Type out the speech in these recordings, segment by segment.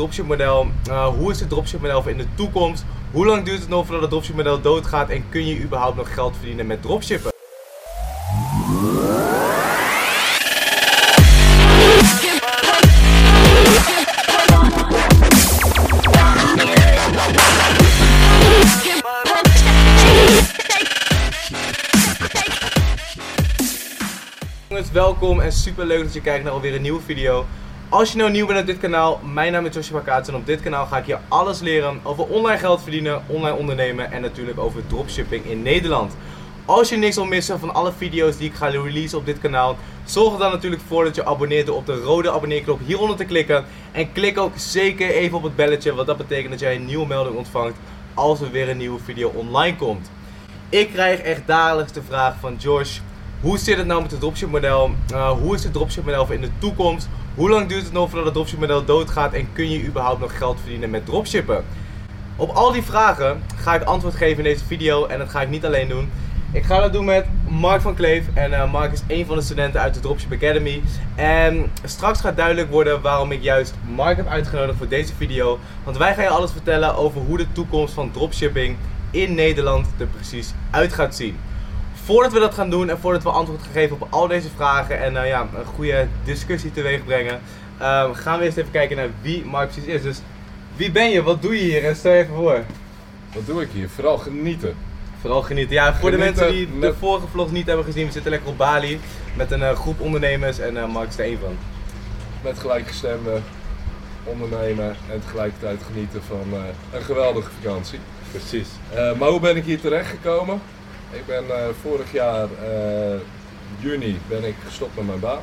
dropshipmodel. Uh, hoe is het dropshipmodel in de toekomst? Hoe lang duurt het nog voordat het dropshipmodel doodgaat? En kun je überhaupt nog geld verdienen met dropshippen? Welkom en super leuk dat je kijkt naar alweer een nieuwe video. Als je nou nieuw bent op dit kanaal, mijn naam is Joshua Kaats en op dit kanaal ga ik je alles leren over online geld verdienen, online ondernemen en natuurlijk over dropshipping in Nederland. Als je niks wil missen van alle video's die ik ga releasen op dit kanaal, zorg er dan natuurlijk voor dat je abonneert door op de rode abonneerknop hieronder te klikken. En klik ook zeker even op het belletje, want dat betekent dat jij een nieuwe melding ontvangt als er weer een nieuwe video online komt. Ik krijg echt dagelijks de vraag van Josh, hoe zit het nou met het dropshipmodel? Uh, hoe is het dropshipmodel in de toekomst? Hoe lang duurt het nog voordat het dropshipmodel doodgaat en kun je überhaupt nog geld verdienen met dropshippen? Op al die vragen ga ik antwoord geven in deze video en dat ga ik niet alleen doen. Ik ga dat doen met Mark van Kleef en uh, Mark is een van de studenten uit de Dropship Academy. En straks gaat duidelijk worden waarom ik juist Mark heb uitgenodigd voor deze video. Want wij gaan je alles vertellen over hoe de toekomst van dropshipping in Nederland er precies uit gaat zien voordat we dat gaan doen en voordat we antwoord gaan geven op al deze vragen en uh, ja, een goede discussie teweeg brengen, uh, gaan we eerst even kijken naar wie Mark precies is. Dus wie ben je? Wat doe je hier? En stel je even voor. Wat doe ik hier? Vooral genieten. Vooral genieten. Ja, voor de mensen die de vorige vlog niet hebben gezien, we zitten lekker op Bali met een uh, groep ondernemers en uh, Mark is er één van. Met gelijkgestemde ondernemen en tegelijkertijd genieten van uh, een geweldige vakantie. Precies. maar hoe ben ik hier terecht gekomen? Ik ben uh, vorig jaar uh, juni ben ik gestopt met mijn baan.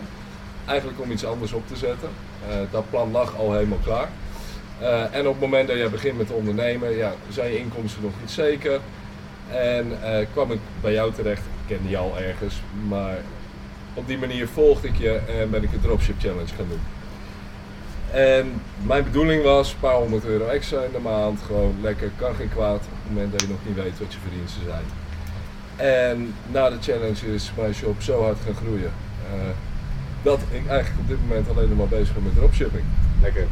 Eigenlijk om iets anders op te zetten. Uh, dat plan lag al helemaal klaar. en op het moment dat jij begint met ondernemen, ja, zijn je inkomsten nog niet zeker. En kwam ik bij jou terecht, ik kende je al ergens, maar op die manier volgde ik je en ben ik een dropship challenge gaan doen. En mijn bedoeling was een paar honderd euro extra in de maand, gewoon lekker, kan geen kwaad, op het moment dat je nog niet weet wat je verdiensten zijn. En na de challenge is mijn shop zo hard gaan groeien. Uh, dat ik eigenlijk op dit moment alleen nog maar bezig ben met dropshipping. Lekker.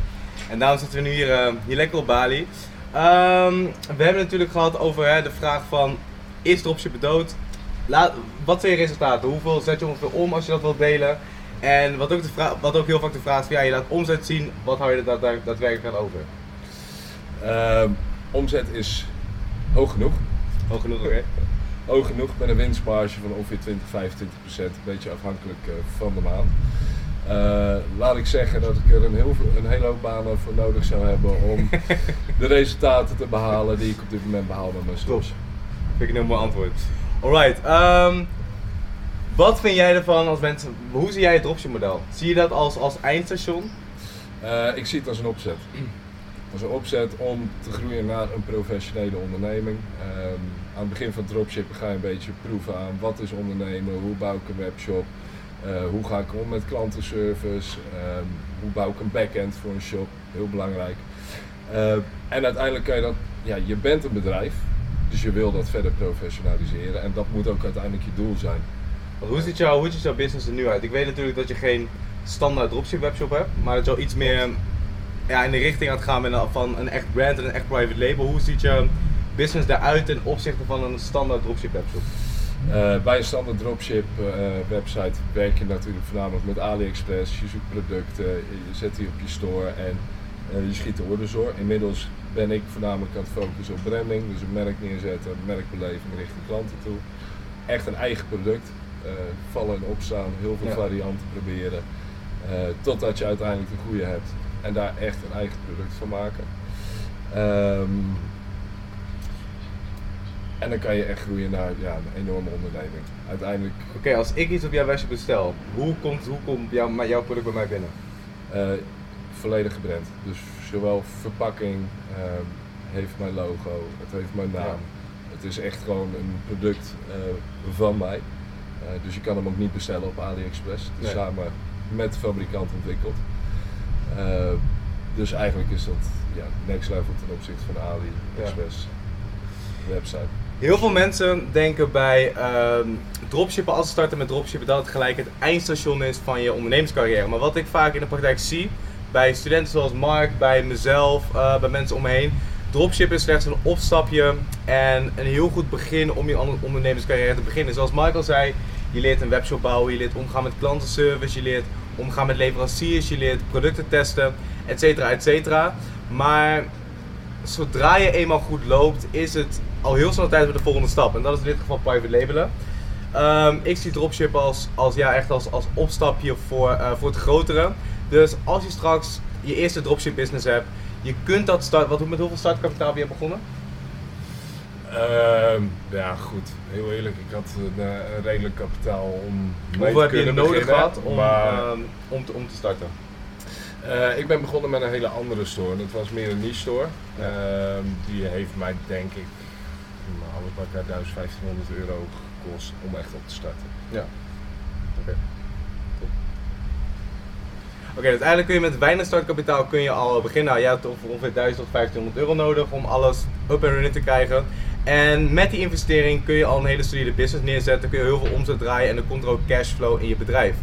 En daarom zitten we nu hier, uh, hier lekker op Bali. Um, we hebben natuurlijk gehad over hè, de vraag van, is dropshippen dood? Laat, wat zijn je resultaten? Hoeveel zet je ongeveer om als je dat wilt delen? En wat ook, de vraag, wat ook heel vaak de vraag is, ja, je laat omzet zien, wat hou je er daadwerkelijk aan over? Uh, omzet is hoog genoeg. Hoog genoeg, oké. Okay hoog genoeg met een winstmarge van ongeveer 20, 25 procent. Een beetje afhankelijk uh, van de maand. Uh, laat ik zeggen dat ik er een, heel, een hele hoop banen voor nodig zou hebben om de resultaten te behalen die ik op dit moment behaal met mijn stores. Vind ik een heel mooi antwoord. Alright, um, wat vind jij ervan als mensen, hoe zie jij het dropship model? Zie je dat als, als eindstation? Uh, ik zie het als een opzet. Een opzet om te groeien naar een professionele onderneming. Um, aan het begin van dropshippen ga je een beetje proeven aan wat is ondernemen, hoe bouw ik een webshop, uh, hoe ga ik om met klantenservice, um, hoe bouw ik een backend voor een shop, heel belangrijk. Uh, en uiteindelijk kan je dat, ja, je bent een bedrijf, dus je wil dat verder professionaliseren en dat moet ook uiteindelijk je doel zijn. hoe, ziet jouw, hoe ziet jouw business er nu uit? Ik weet natuurlijk dat je geen standaard dropship webshop hebt, maar dat je al iets meer ja, in de richting aan het gaan van een echt brand en een echt private label. Hoe ziet je business daaruit ten opzichte van een standaard dropship webshop? Uh, bij een standaard dropship uh, website werk je natuurlijk voornamelijk met AliExpress. Je zoekt producten, je zet die op je store en uh, je schiet de orders door. Inmiddels ben ik voornamelijk aan het focussen op branding, dus een merk neerzetten, merkbeleving richting klanten toe. Echt een eigen product, vallen en opstaan, heel veel varianten proberen. totdat je uiteindelijk de goede hebt en daar echt een eigen product van maken. Um, en dan kan je echt groeien naar ja, een enorme onderneming. Uiteindelijk. Oké, als ik iets op jouw website bestel, hoe komt, hoe komt jouw, jouw product bij mij binnen? Uh, volledig gebrand. Dus zowel verpakking uh, heeft mijn logo, het heeft mijn naam. Het is echt gewoon een product uh, van mij. dus je kan hem ook niet bestellen op AliExpress. Het is samen met de fabrikant ontwikkeld. Dus eigenlijk is dat ja, next level ten opzichte van AliExpress ja. website. Heel veel mensen denken bij uh, dropshippen, als ze starten met dropshippen, dat het gelijk het eindstation is van je ondernemerscarrière. Maar wat ik vaak in de praktijk zie, bij studenten zoals Mark, bij mezelf, eh, bij mensen om me heen. Dropship is slechts een opstapje en een heel goed begin om je ondernemerscarrière te beginnen. Zoals Michael zei, je leert een webshop bouwen, je leert omgaan met klantenservice, je leert omgaan met leveranciers, je leert producten testen, et cetera, et cetera. Maar zodra je eenmaal goed loopt, is het al heel snel tijd voor de volgende stap. En dat is in dit geval private labelen. Um, ik zie dropship als, als, ja, echt als, als opstapje voor, uh, voor het grotere. Dus als je straks je eerste dropship business hebt, je kunt dat starten. Wat, met hoeveel startkapitaal ben je begonnen? Uh, ja, goed. Heel eerlijk, ik had een, eh, een redelijk kapitaal om. Hoeveel heb je nodig gehad om, maar, um, om, te, om te starten? Uh, ik ben begonnen met een hele andere store. Dat was meer een niche store. Uh, die heeft mij denk ik alles bij elkaar 1500 euro gekost om echt op te starten. Ja. Oké. Okay. Oké, okay, uiteindelijk kun je met weinig startkapitaal kun je al beginnen. Nou, je hebt ongeveer 1000 tot 1500 euro nodig om alles up en running te krijgen. En met die investering kun je al een hele solide business neerzetten, kun je heel veel omzet draaien en dan komt er ook cashflow in je bedrijf.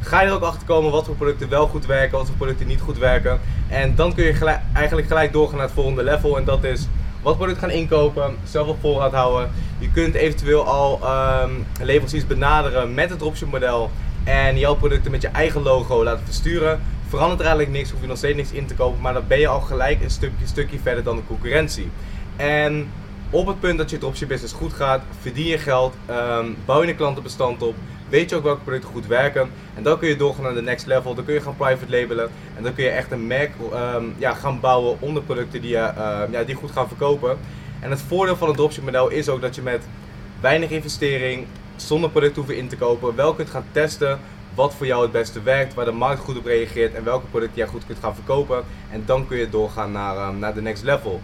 Ga je er ook achter komen wat voor producten wel goed werken, wat voor producten niet goed werken. En dan kun je eigenlijk gelijk doorgaan naar het volgende level en dat is wat product gaan inkopen, zelf op voorraad houden. Je kunt eventueel al um, leveranciers benaderen met het dropship model en jouw producten met je eigen logo laten versturen. Verandert er eigenlijk niks, hoef je nog steeds niks in te kopen, maar dan ben je al gelijk een stukje, stukje verder dan de concurrentie. En op het punt dat je dropship business goed gaat, verdien je geld, um, bouw je een klantenbestand op, weet je ook welke producten goed werken. En dan kun je doorgaan naar de next level, dan kun je gaan private labelen en dan kun je echt een merk um, ja, gaan bouwen onder producten die, je, uh, ja, die goed gaan verkopen. En het voordeel van het dropship model is ook dat je met weinig investering, zonder producten hoeven in te kopen, wel kunt gaan testen wat voor jou het beste werkt, waar de markt goed op reageert en welke producten jij goed kunt gaan verkopen. En dan kun je doorgaan naar, naar de next level.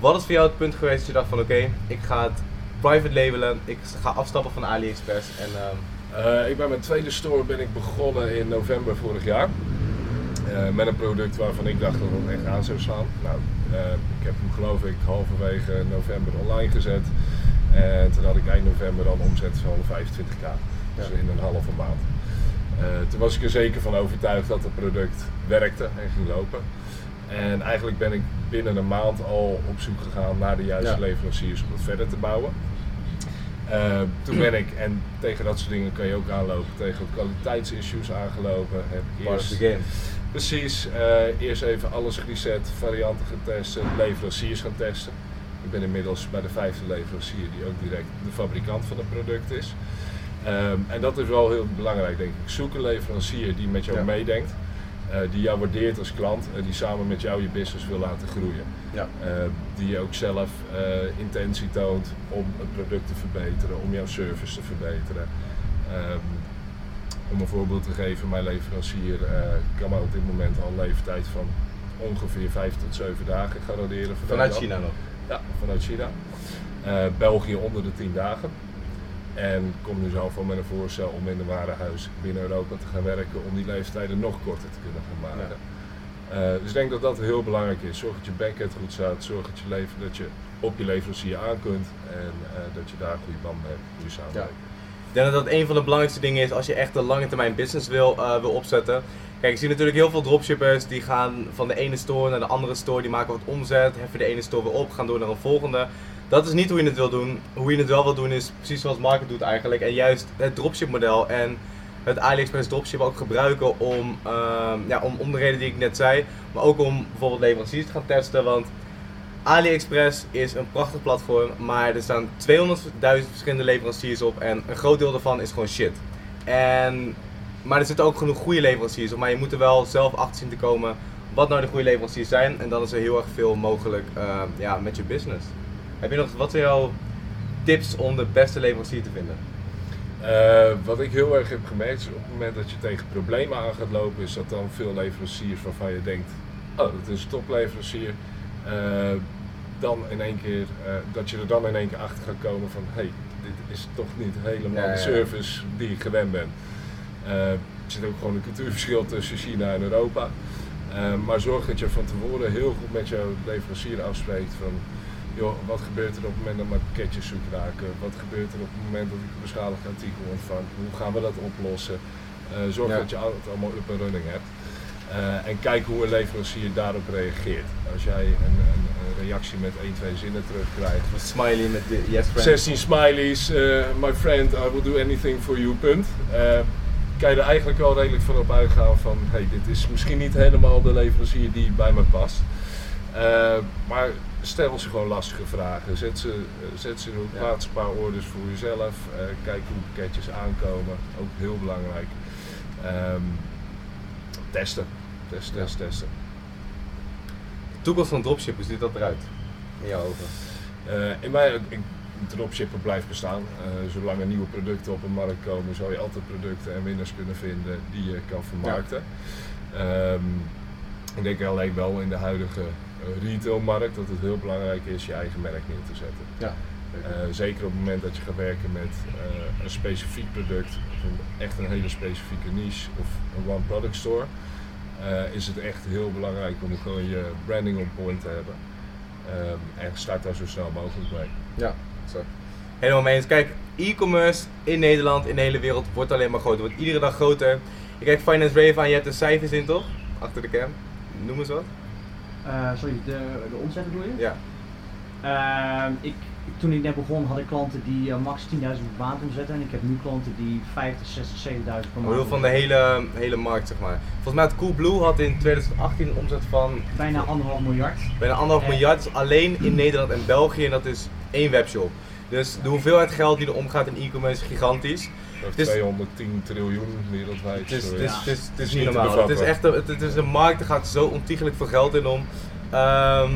Wat is voor jou het punt geweest dat je dacht van oké, okay, ik ga het private labelen, ik ga afstappen van AliExpress en... Um... Uh, ik ben mijn tweede store ben ik begonnen in november vorig jaar. Uh, met een product waarvan ik dacht dat het echt aan zou slaan. Nou, uh, ik heb hem geloof ik halverwege november online gezet. En toen had ik eind november al een omzet van 25k. Dus ja. in een halve maand. toen was ik er zeker van overtuigd dat het product werkte en ging lopen. En eigenlijk ben ik binnen een maand al op zoek gegaan naar de juiste ja. leveranciers om het verder te bouwen. Uh, toen ben ik, en tegen dat soort dingen kan je ook aanlopen, tegen kwaliteitsissues aangelopen. Heb eerst, game. Precies, uh, eerst even alles gereset, varianten gaan testen, leveranciers gaan testen. Ik ben inmiddels bij de vijfde leverancier die ook direct de fabrikant van het product is. Um, en dat is wel heel belangrijk denk ik. Zoek een leverancier die met jou ja. meedenkt. Uh, die jou waardeert als klant en die samen met jou je business wil laten groeien. Ja. Uh, die ook zelf intentie toont om het product te verbeteren, om jouw service te verbeteren. Um, om een voorbeeld te geven, mijn leverancier kan op dit moment al een leeftijd van ongeveer 5 tot 7 dagen garanderen. Vanuit China nog? Ja, vanuit China. België onder de 10 dagen. En kom nu zo van met een voorstel om in een warenhuis binnen Europa te gaan werken om die leeftijden nog korter te kunnen gaan maken. Ja. Uh, dus ik denk dat dat heel belangrijk is. Zorg dat je backend goed staat, zorg dat je, leven, dat je op je leverancier aan kunt en uh, dat je daar een goede band mee hebt, goede samenwerking. Ja. Ik denk dat dat een van de belangrijkste dingen is als je echt een lange termijn business wil, uh, wil opzetten. Kijk, ik zie natuurlijk heel veel dropshippers die gaan van de ene store naar de andere store, die maken wat omzet, heffen de ene store weer op, gaan door naar een volgende. Dat is niet hoe je het wil doen. Hoe je het wel wil doen is precies zoals Market doet eigenlijk. En juist het dropship model en het AliExpress dropship ook gebruiken om, uh, ja, om, om de reden die ik net zei. Maar ook om bijvoorbeeld leveranciers te gaan testen. Want AliExpress is een prachtig platform. Maar er staan 200.000 verschillende leveranciers op. En een groot deel daarvan is gewoon shit. En, maar er zitten ook genoeg goede leveranciers op. Maar je moet er wel zelf achter zien te komen wat nou de goede leveranciers zijn. En dan is er heel erg veel mogelijk uh, ja, met je business. Heb je nog, wat zijn jouw tips om de beste leverancier te vinden? Uh, wat ik heel erg heb gemerkt is op het moment dat je tegen problemen aan gaat lopen, is dat dan veel leveranciers waarvan je denkt, oh dat is een topleverancier, uh, dan in één keer, uh, dat je er dan in één keer achter gaat komen van, hé, hey, dit is toch niet helemaal ja, de service die ik gewend ben. er zit ook gewoon een cultuurverschil tussen China en Europa. maar zorg dat je van tevoren heel goed met jouw leverancier afspreekt van joh, wat gebeurt er op het moment dat mijn pakketjes zoek raken? Wat gebeurt er op het moment dat ik een beschadigd artikel ontvang? Hoe gaan we dat oplossen? Uh, zorg ja. dat je het allemaal up en running hebt. Eh, en kijken hoe een leverancier daarop reageert. Als jij een, een, een reactie met 1, 2 zinnen terugkrijgt. Een smiley met de yes friend. 16 smileys, eh, my friend, I will do anything for you, punt. Eh, kan je er eigenlijk wel redelijk van op uitgaan van, hey, dit is misschien niet helemaal de leverancier die bij me past. Eh, maar stel ze gewoon lastige vragen. Zet ze, zet ze Ja. plaats een paar orders voor jezelf. Eh, kijk hoe pakketjes aankomen, ook heel belangrijk. Ehm, testen, testen, Ja. testen, testen. De toekomst van dropship, hoe ziet dat eruit? In jouw ogen. Eh, in mijn ik, dropshipper blijft bestaan. Eh, zolang er nieuwe producten op de markt komen, zal je altijd producten en winnaars kunnen vinden die je kan vermarkten. Ehm, ik denk alleen wel in de huidige retailmarkt dat het heel belangrijk is je eigen merk neer te zetten. Ja. Eh, zeker op het moment dat je gaat werken met eh, een specifiek product, of een, echt een hele specifieke niche of een one product store, eh, is het echt heel belangrijk om gewoon je branding on point te hebben. Ehm, en start daar zo snel mogelijk mee. Ja, zo. Helemaal mee eens. Kijk, e-commerce in Nederland, in de hele wereld, wordt alleen maar groter. Wordt iedere dag groter. Je kijkt Finance Rave aan, je hebt de cijfers in toch? Achter de cam. Noem eens wat. Eh, sorry, de, de omzet bedoel je? Ja. Ehm, ik, toen ik net begon had ik klanten die eh, max 10.000 per maand omzetten en ik heb nu klanten die 50, 60, 70.000 per maand Omwille van de hele, hele markt, zeg maar. Volgens mij had Coolblue had in 2018 een omzet van Bijna anderhalf miljard. bijna anderhalf Eh. miljard. Is alleen in Nederland en België en dat is één webshop. Dus de hoeveelheid geld die er omgaat in e-commerce is gigantisch. Dat Het is- 210 triljoen wereldwijd. Het is, het is, het is, het is Is niet normaal. Het is echt een, het, is een markt, er gaat zo ontiegelijk veel geld in om. Ehm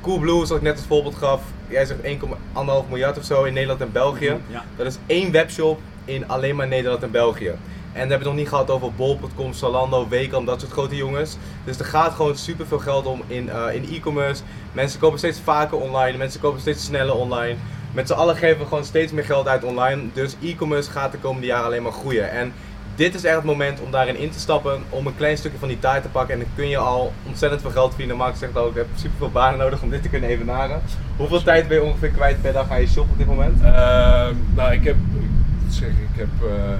Coolblue, zoals ik net als voorbeeld gaf, jij zegt 1,5 miljard of zo in Nederland en België. Ja. Dat is één webshop in alleen maar Nederland en België. En dan heb je het nog niet gehad over bol.com, Zalando, Wekam, dat soort grote jongens. Dus er gaat gewoon super veel geld om in, eh, in e-commerce. Mensen kopen steeds vaker online, mensen kopen steeds sneller online. Met z'n allen geven we gewoon steeds meer geld uit online. Dus e-commerce gaat de komende jaren alleen maar groeien. En dit is echt het moment om daarin in te stappen, om een klein stukje van die taart te pakken. En dan kun je al ontzettend veel geld verdienen. Mark zegt ook, ik heb super veel banen nodig om dit te kunnen evenaren. Hoeveel tijd ben je ongeveer kwijt per dag aan je shop op dit moment? Ehm, nou, ik heb, ik heb, eh, eh,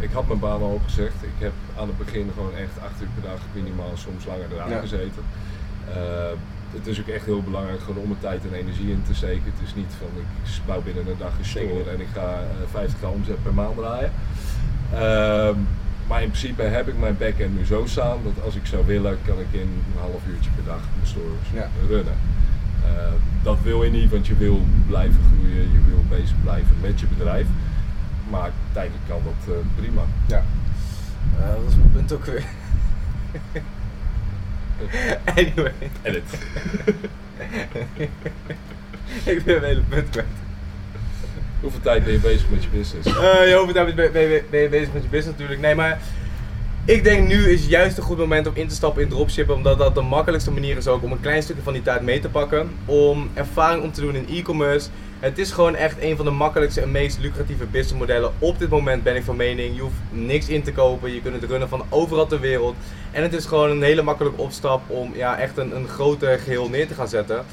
ik had mijn baan al opgezegd. Ik heb aan het begin gewoon echt acht uur per dag minimaal, soms langer eraan Ja. gezeten. Eh, het is ook echt heel belangrijk gewoon om er tijd en energie in te steken. Het is niet van ik bouw binnen een dag een store en ik ga eh 50 omzet per maand draaien. Ehm, maar in principe heb ik mijn backend nu zo staan dat als ik zou willen, kan ik in een half uurtje per dag mijn stores Ja. runnen. Ehm, dat wil je niet, want je wil blijven groeien, je wil bezig blijven met je bedrijf. Maar tijdelijk kan dat eh, prima. Ja. Eh, dat was mijn punt ook weer. anyway. Edit. ik ben een hele punt kwijt. Hoeveel tijd ben je bezig met je business? Eh je hoeft ben, ben, ben, ben je bezig met je business natuurlijk. Nee, maar ik denk nu is juist een goed moment om in te stappen in dropshippen. Omdat dat de makkelijkste manier is ook om een klein stukje van die tijd mee te pakken. Om ervaring om te doen in e-commerce. Het is gewoon echt een van de makkelijkste en meest lucratieve businessmodellen. Op dit moment ben ik van mening. Je hoeft niks in te kopen. Je kunt het runnen van overal ter wereld. En het is gewoon een hele makkelijke opstap om ja, echt een, een groter geheel neer te gaan zetten.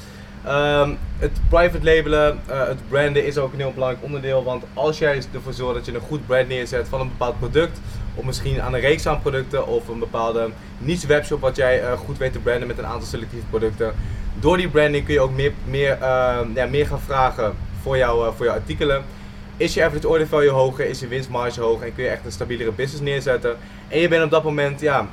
Ehm, het private labelen, eh, het branden is ook een heel belangrijk onderdeel. Want als jij ervoor zorgt dat je een goed brand neerzet van een bepaald product, of misschien aan een reeks aan producten, of een bepaalde niche webshop wat jij eh, goed weet te branden met een aantal selectieve producten. Door die branding kun je ook meer, meer, ehm, ja, meer gaan vragen voor, eh, voor jouw artikelen. Is je average order value hoger, is je winstmarge hoger en kun je echt een stabielere business neerzetten. En je bent op dat moment, ja,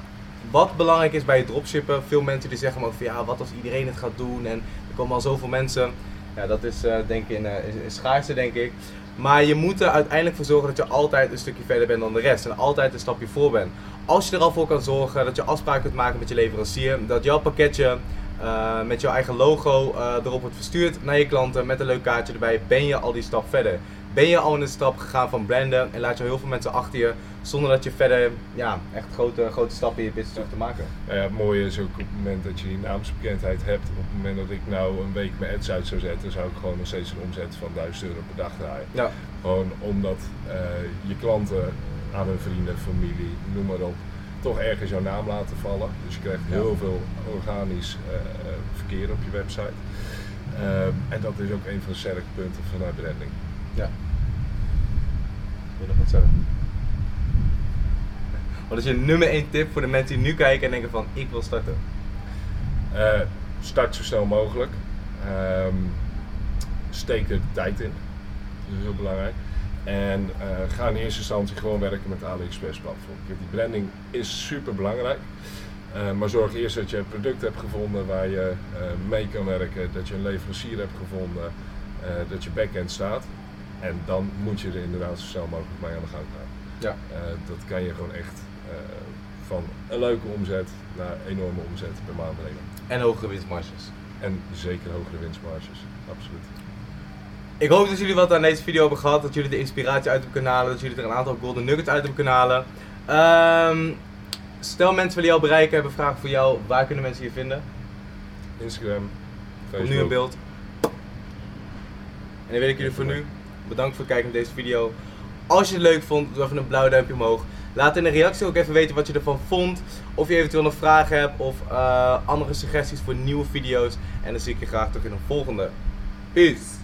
wat belangrijk is bij het dropshippen, veel mensen die zeggen maar ook van ja, wat als iedereen het gaat doen en er komen al zoveel mensen. Ja, dat is eh, denk ik een, eh, is schaarste denk ik. Maar je moet er uiteindelijk voor zorgen dat je altijd een stukje verder bent dan de rest en altijd een stapje voor bent. Als je er al voor kan zorgen dat je afspraken kunt maken met je leverancier, dat jouw pakketje eh, met jouw eigen logo eh, erop wordt verstuurd naar je klanten met een leuk kaartje erbij, ben je al die stap verder. Ben je al een stap gegaan van branden en laat je heel veel mensen achter je zonder dat je verder ja, echt grote, grote stappen in je business hoeft te maken. Nou ja, het mooie is ook op het moment dat je die naamsbekendheid hebt. Op het moment dat ik nou een week mijn ads uit zou zetten, zou ik gewoon nog steeds een omzet van 1000 euro per dag draaien. Ja, Gewoon omdat eh, je klanten aan hun vrienden, familie, noem maar op, toch ergens jouw naam laten vallen. Dus je krijgt heel Ja. veel organisch eh, eh, verkeer op je website. Ehm, en dat is ook een van de sterke punten vanuit branding. ja. Wil je nog wat zeggen? Wat is je nummer 1 tip voor de mensen die nu kijken en denken van ik wil starten? Eh, start zo snel mogelijk. Ehm, steek er de tijd in. Dat is heel belangrijk. En eh, ga in eerste instantie gewoon werken met de AliExpress platform. Die branding is super belangrijk. Eh, maar zorg eerst dat je een product hebt gevonden waar je eh, mee kan werken, dat je een leverancier hebt gevonden, dat je backend staat. En dan moet je er inderdaad zo snel mogelijk mee aan de gang gaan. Ja. Dat kan je gewoon echt van een leuke omzet naar enorme omzet per maand brengen. En hogere winstmarges. En zeker hogere winstmarges, absoluut. Ik hoop dat jullie wat aan deze video hebben gehad, dat jullie de inspiratie uit hebben kunnen halen, dat jullie er een aantal golden nuggets uit hebben kunnen halen. Ehm, stel mensen willen jou bereiken, hebben vragen voor jou, waar kunnen mensen je vinden? Instagram, Facebook. nu in beeld. En dan wil ik jullie voor nu bedankt voor het kijken naar deze video. Als je het leuk vond, doe even een blauw duimpje omhoog. Laat in de reactie ook even weten wat je ervan vond. Of je eventueel nog vragen hebt of eh, andere suggesties voor nieuwe video's. En dan zie ik je graag terug in een volgende. Peace!